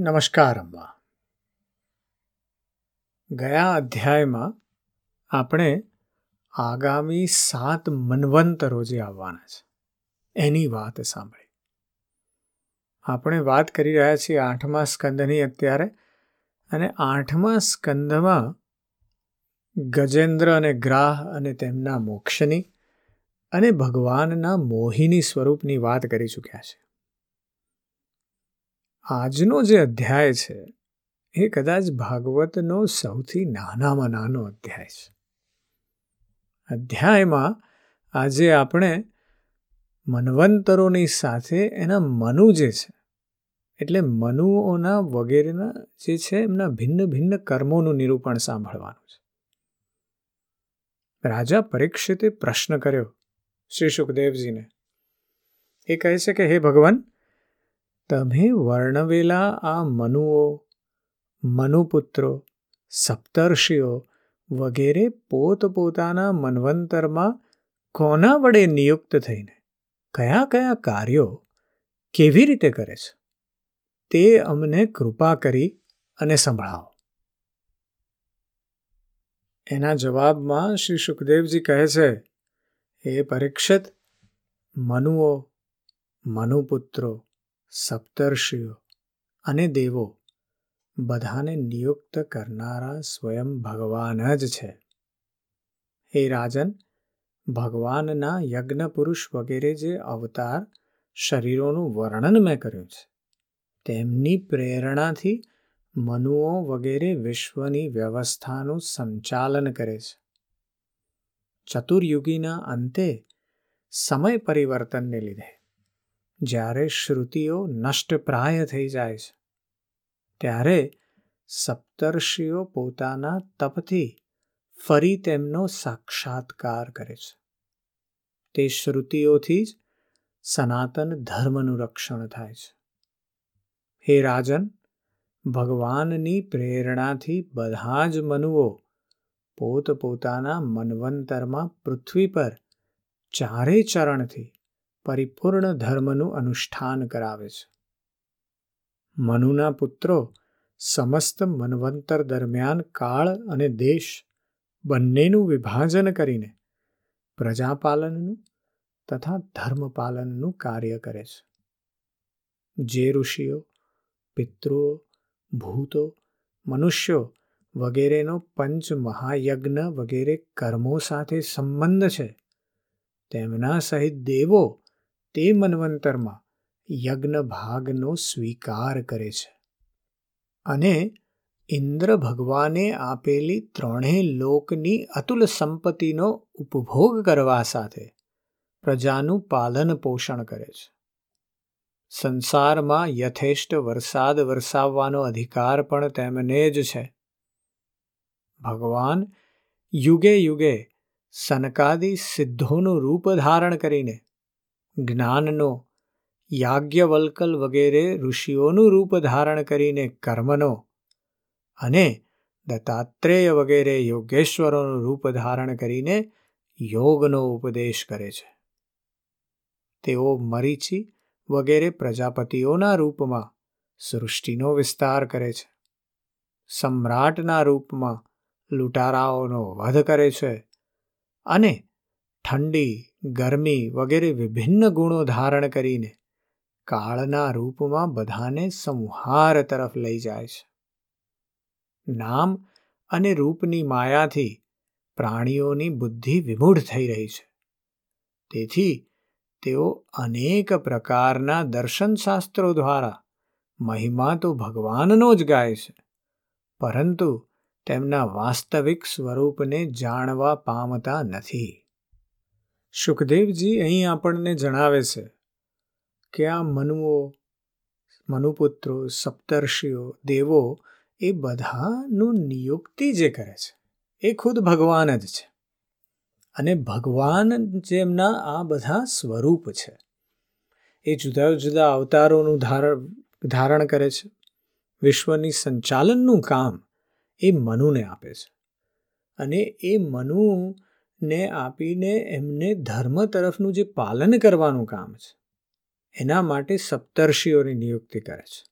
નમસ્કાર અમ્મા. ગયા અધ્યાયમાં આપણે આગામી સાત મનવંતરો જે આવવાના છે. એની વાત સાંભળી. આપણે વાત કરી રહ્યા છીએ આઠમા સ્કંદની અત્યારે અને આઠમા સ્કંદમાં ગજેન્દ્ર અને ગ્રાહ અને તેમના મોક્ષની અને ભગવાનના મોહિની સ્વરૂપની વાત કરી ચૂક્યા છે. આજનો જે અધ્યાય છે, એ કદાચ ભાગવતનો સૌથી નાનામાં નાનો અધ્યાય છે. અધ્યાયમાં આજે આપણે મનવંતરોની સાથે એના મનુ જે છે, એટલે મનુઓના વગેરેના જે છે, એમના ભિન્ન ભિન્ન કર્મોનું નિરૂપણ સાંભળવાનું છે. રાજા પરીક્ષિતે પ્રશ્ન કર્યો શ્રી સુખદેવજીને. એ કહે છે કે, હે ભગવાન તમે વર્ણવેલા આ મનુઓ, મનુપુત્રો, સપ્તર્ષિઓ વગેરે પોતપોતાના મનવંતરમાં કોના વડે નિયુક્ત થઈને, કયા કયા કાર્યો કેવી રીતે કરે છે, તે અમને કૃપા કરી અને સંભળાવો. એના જવાબમાં શ્રી સુખદેવજી કહે છે એ પરીક્ષિત, મનુઓ, મનુપુત્રો સપ્તર્ષિઓ અને દેવો બધાને નિયુક્ત કરનારા સ્વયં ભગવાન જ છે. હે રાજન, ભગવાનના યજ્ઞ પુરુષ વગેરે જે અવતાર શરીરોનું વર્ણન મેં કર્યું છે, તેમની પ્રેરણાથી મનુઓ વગેરે વિશ્વની વ્યવસ્થાનું સંચાલન કરે છે. ચતુર્યુગીના અંતે સમય પરિવર્તનને લીધે જ્યારે શ્રુતિઓ નષ્ટપ્રાય થઈ જાય છે, ત્યારે સપ્તર્ષિઓ પોતાના તપથી ફરી તેમનો સાક્ષાત્કાર કરે છે. તે શ્રુતિઓથી જ સનાતન ધર્મનું રક્ષણ થાય છે. હે રાજન, ભગવાનની પ્રેરણાથી બધા જ મનુઓ પોતપોતાના મનવંતરમાં પૃથ્વી પર ચારે ચરણથી પરિપૂર્ણ ધર્મનું અનુષ્ઠાન કરાવે છે. મનુના પુત્રો સમસ્ત મનવંતર દરમિયાન કાળ અને દેશ બંનેનું વિભાજન કરીને પ્રજાપાલનનું તથા ધર્મપાલનનું કાર્ય કરે છે. જે ઋષિઓ, પિતૃઓ, ભૂતો, મનુષ્યો વગેરેનો પંચ મહાયજ્ઞ વગેરે કર્મો સાથે સંબંધ છે. તેમના સહિત દેવો તે મનવંતરમાં યજ્ઞ ભાગનો સ્વીકાર કરે છે. અને ઇન્દ્ર ભગવાને આપેલી ત્રણેય લોકની અતુલ સંપત્તિનો ઉપભોગ કરવા સાથે પ્રજાનું પાલન પોષણ કરે છે. સંસારમાં યથેષ્ટ વરસાદ વરસાવવાનો અધિકાર પણ તેમને જ છે. ભગવાન યુગે યુગે સનકાદી સિદ્ધોનું રૂપ ધારણ કરીને જ્ઞાનનો યાજ્ઞવલ્કલ વગેરે ઋષિઓનું રૂપ ધારણ કરીને કર્મનો અને દત્તાત્રેય વગેરે યોગેશ્વરોનું રૂપ ધારણ કરીને યોગનો ઉપદેશ કરે છે. તેઓ મરીચી વગેરે પ્રજાપતિઓના રૂપમાં સૃષ્ટિનો વિસ્તાર કરે છે. સમ્રાટના રૂપમાં લૂંટારાઓનો વધ કરે છે અને ઠંડી ગરમી વગેરે વિભિન્ન ગુણો ધારણ કરીને કાળના રૂપમાં બધાને સંહાર તરફ લઈ જાય છે. નામ અને રૂપની માયાથી પ્રાણીઓની બુદ્ધિ વિમૂઢ થઈ રહી છે. તેથી તેઓ અનેક પ્રકારના દર્શનશાસ્ત્રો દ્વારા મહિમા તો ભગવાનનો જ ગાય છે, પરંતુ તેમના વાસ્તવિક સ્વરૂપને જાણવા પામતા નથી. સુખદેવજી અહીં આપણને જણાવે છે કે આ મનુઓ, મનુપુત્રો, સપ્તર્ષિઓ, દેવો એ બધાનું નિયુક્તિ જે કરે છે, એ ખુદ ભગવાન જ છે. અને ભગવાન જેમના આ બધા સ્વરૂપ છે, એ જુદા જુદા અવતારોનું ધારણ ધારણ કરે છે, વિશ્વની સંચાલનનું કામ એ મનુને આપે છે. અને એ મનુને આપીને એમને ધર્મ તરફનું જે પાલન કરવાનું કામ છે, એના માટે સપ્તર્ષિઓની નિયુક્તિ કરે છે.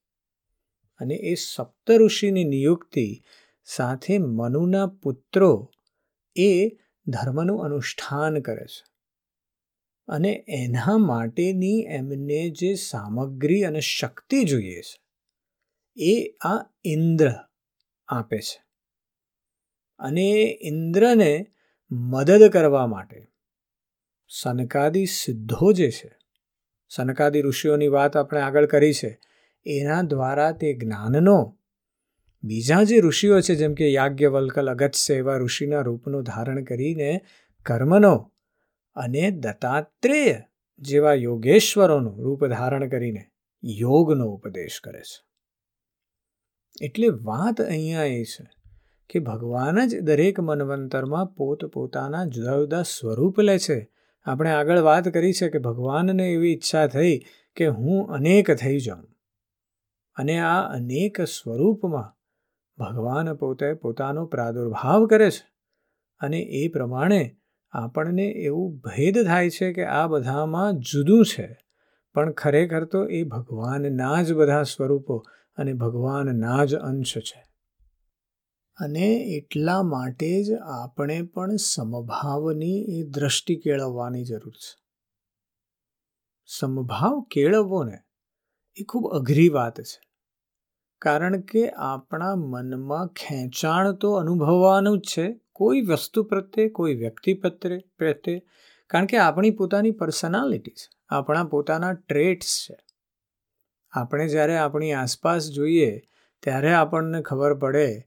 અને એ સપ્ત ઋષિની નિયુક્તિ સાથે મનુના પુત્રો એ ધર્મનું અનુષ્ઠાન કરે છે. અને એના માટેની એમને જે સામગ્રી અને શક્તિ જોઈએ છે, એ આ ઇન્દ્ર આપે છે. અને ઇન્દ્રને મદદ કરવા માટે. સનકાદી સિદ્ધો જે છે, સનકાદી ઋષિઓની વાત આપણે આગળ કરી છે, એના દ્વારા તે જ્ઞાનનો બીજા જે ઋષિઓ છે, જેમ કે યાજ્ઞવલ્કલ અગત્ય એવા ઋષિના રૂપનું ધારણ કરીને કર્મનો અને દત્તાત્રેય જેવા યોગેશ્વરોનું રૂપ ધારણ કરીને યોગનો ઉપદેશ કરે છે. એટલે વાત અહીંયા એ છે કે ભગવાન જ દરેક મનવંતરમાં પોત પોતાના જુદા જુદા સ્વરૂપ લે છે. આપણે આગળ વાત કરી છે કે ભગવાનને એવી ઈચ્છા થઈ કે હું અનેક થઈ જાઉં. અને આ અનેક સ્વરૂપમાં ભગવાન પોતે પોતાનો પ્રાદુર્ભાવ કરે છે. અને એ પ્રમાણે આપણને એવું ભેદ થાય છે કે આ બધામાં જુદું છે. પણ ખરેખર તો એ ભગવાનના જ બધા સ્વરૂપો અને ભગવાનના જ અંશ છે. અને એટલા માટે જ આપણે પણ સમભાવની એ દ્રષ્ટિ કેળવવાની જરૂર છે. સમભાવ કેળવવો ને એ ખૂબ અઘરી વાત છે. કારણ કે આપણા મનમાં ખેંચાણ તો અનુભવવાનું જ છે, કોઈ વસ્તુ પ્રત્યે, કોઈ વ્યક્તિ પ્રત્યે કારણ કે આપણી પોતાની પર્સનાલિટી છે, આપણા પોતાના ટ્રેટ્સ છે. આપણે જ્યારે આપણી આસપાસ જોઈએ, ત્યારે આપણને ખબર પડે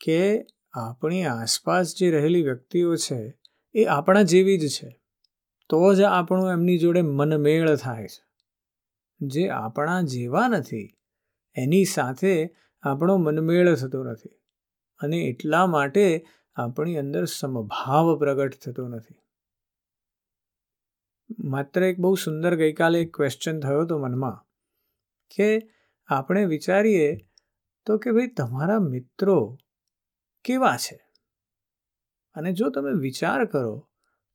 કે આપણી આસપાસ જે રહેલી વ્યક્તિઓ છે, એ આપણા જેવી જ છે. તો જ આપણું એમની જોડે મનમેળ થાય છે. જે આપણા જેવા નથી, એની સાથે આપણો મનમેળ થતો નથી અને એટલા માટે આપણી અંદર સમભાવ પ્રગટ થતો નથી. માત્ર એક બહુ સુંદર ગઈકાલે એક ક્વેશ્ચન થયો હતો મનમાં, કે આપણે વિચારીએ તો કે ભાઈ તમારા મિત્રો કેવા છે? અને જો તમે વિચાર કરો,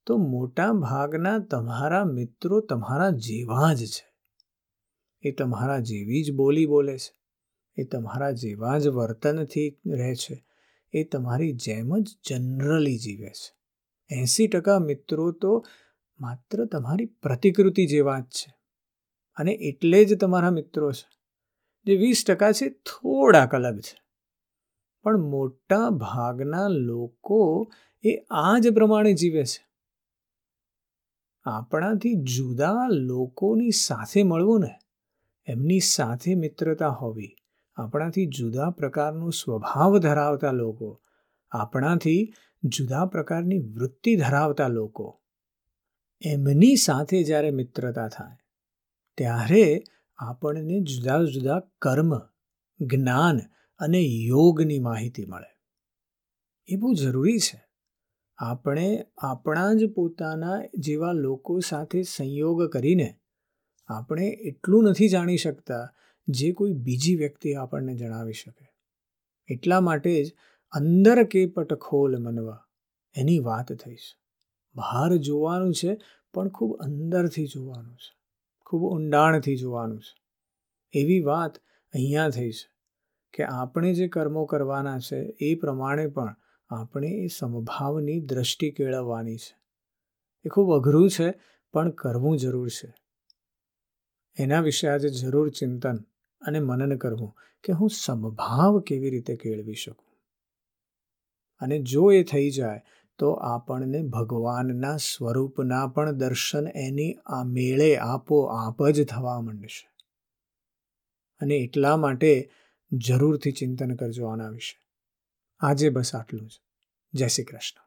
તો મોટા ભાગના તમારા મિત્રો તમારા જેવા જ છે. એ તમારા જેવી જ બોલી બોલે છે. એ તમારા જેવા જ વર્તનથી રહે છે. એ તમારી જેમ જ જનરલી જીવે છે. એંસી ટકા મિત્રો તો માત્ર તમારી પ્રતિકૃતિ જેવા જ છે. અને એટલે જ તમારા મિત્રો છે. જે વીસ ટકા છે, થોડાક અલગ છે. પણ મોટા ભાગના લોકો એ આ જ પ્રમાણે જીવે છે. આપણાથી જુદા લોકોની સાથે મળવું ને, એમની સાથે મિત્રતા હોવી, આપણાથી જુદા પ્રકારનો સ્વભાવ ધરાવતા લોકો, આપણાથી જુદા પ્રકારની વૃત્તિ ધરાવતા લોકો, એમની સાથે જ્યારે મિત્રતા થાય, ત્યારે આપણને જુદા જુદા કર્મ, જ્ઞાન અને યોગની માહિતી મળે. એ બહુ જરૂરી છે. આપણે આપણા જ પોતાના જેવા લોકો સાથે સંયોગ કરીને આપણે એટલું નથી જાણી શકતા જે કોઈ બીજી વ્યક્તિ આપણને જણાવી શકે. એટલા માટે જ અંદર કેપટ ખોલ મનવા એની વાત થઈ છે બહાર જોવાનું છે, પણ ખૂબ અંદરથી જોવાનું છે. ખૂબ ઊંડાણથી જોવાનું છે. એવી વાત અહીંયા થઈ છે કે આપણે જે કર્મો કરવાના છે, એ પ્રમાણે પણ આપણે એ સમભાવની દ્રષ્ટિ કેળવવાની છે. એ ખૂબ અઘરું છે, પણ કરવું જરૂર છે. એના વિશે આજે જરૂર ચિંતન અને મનન કરવું કે હું સમભાવ કેવી રીતે કેળવી શકું? અને જો એ થઈ જાય, તો આપણને ભગવાનના સ્વરૂપના પણ દર્શન એની આ મેળે આપો આપ જ થવા માંડશે. અને એટલા માટે જરૂરથી ચિંતન કરજો આના વિશે. આજે બસ આટલું જ. જય શ્રી કૃષ્ણ.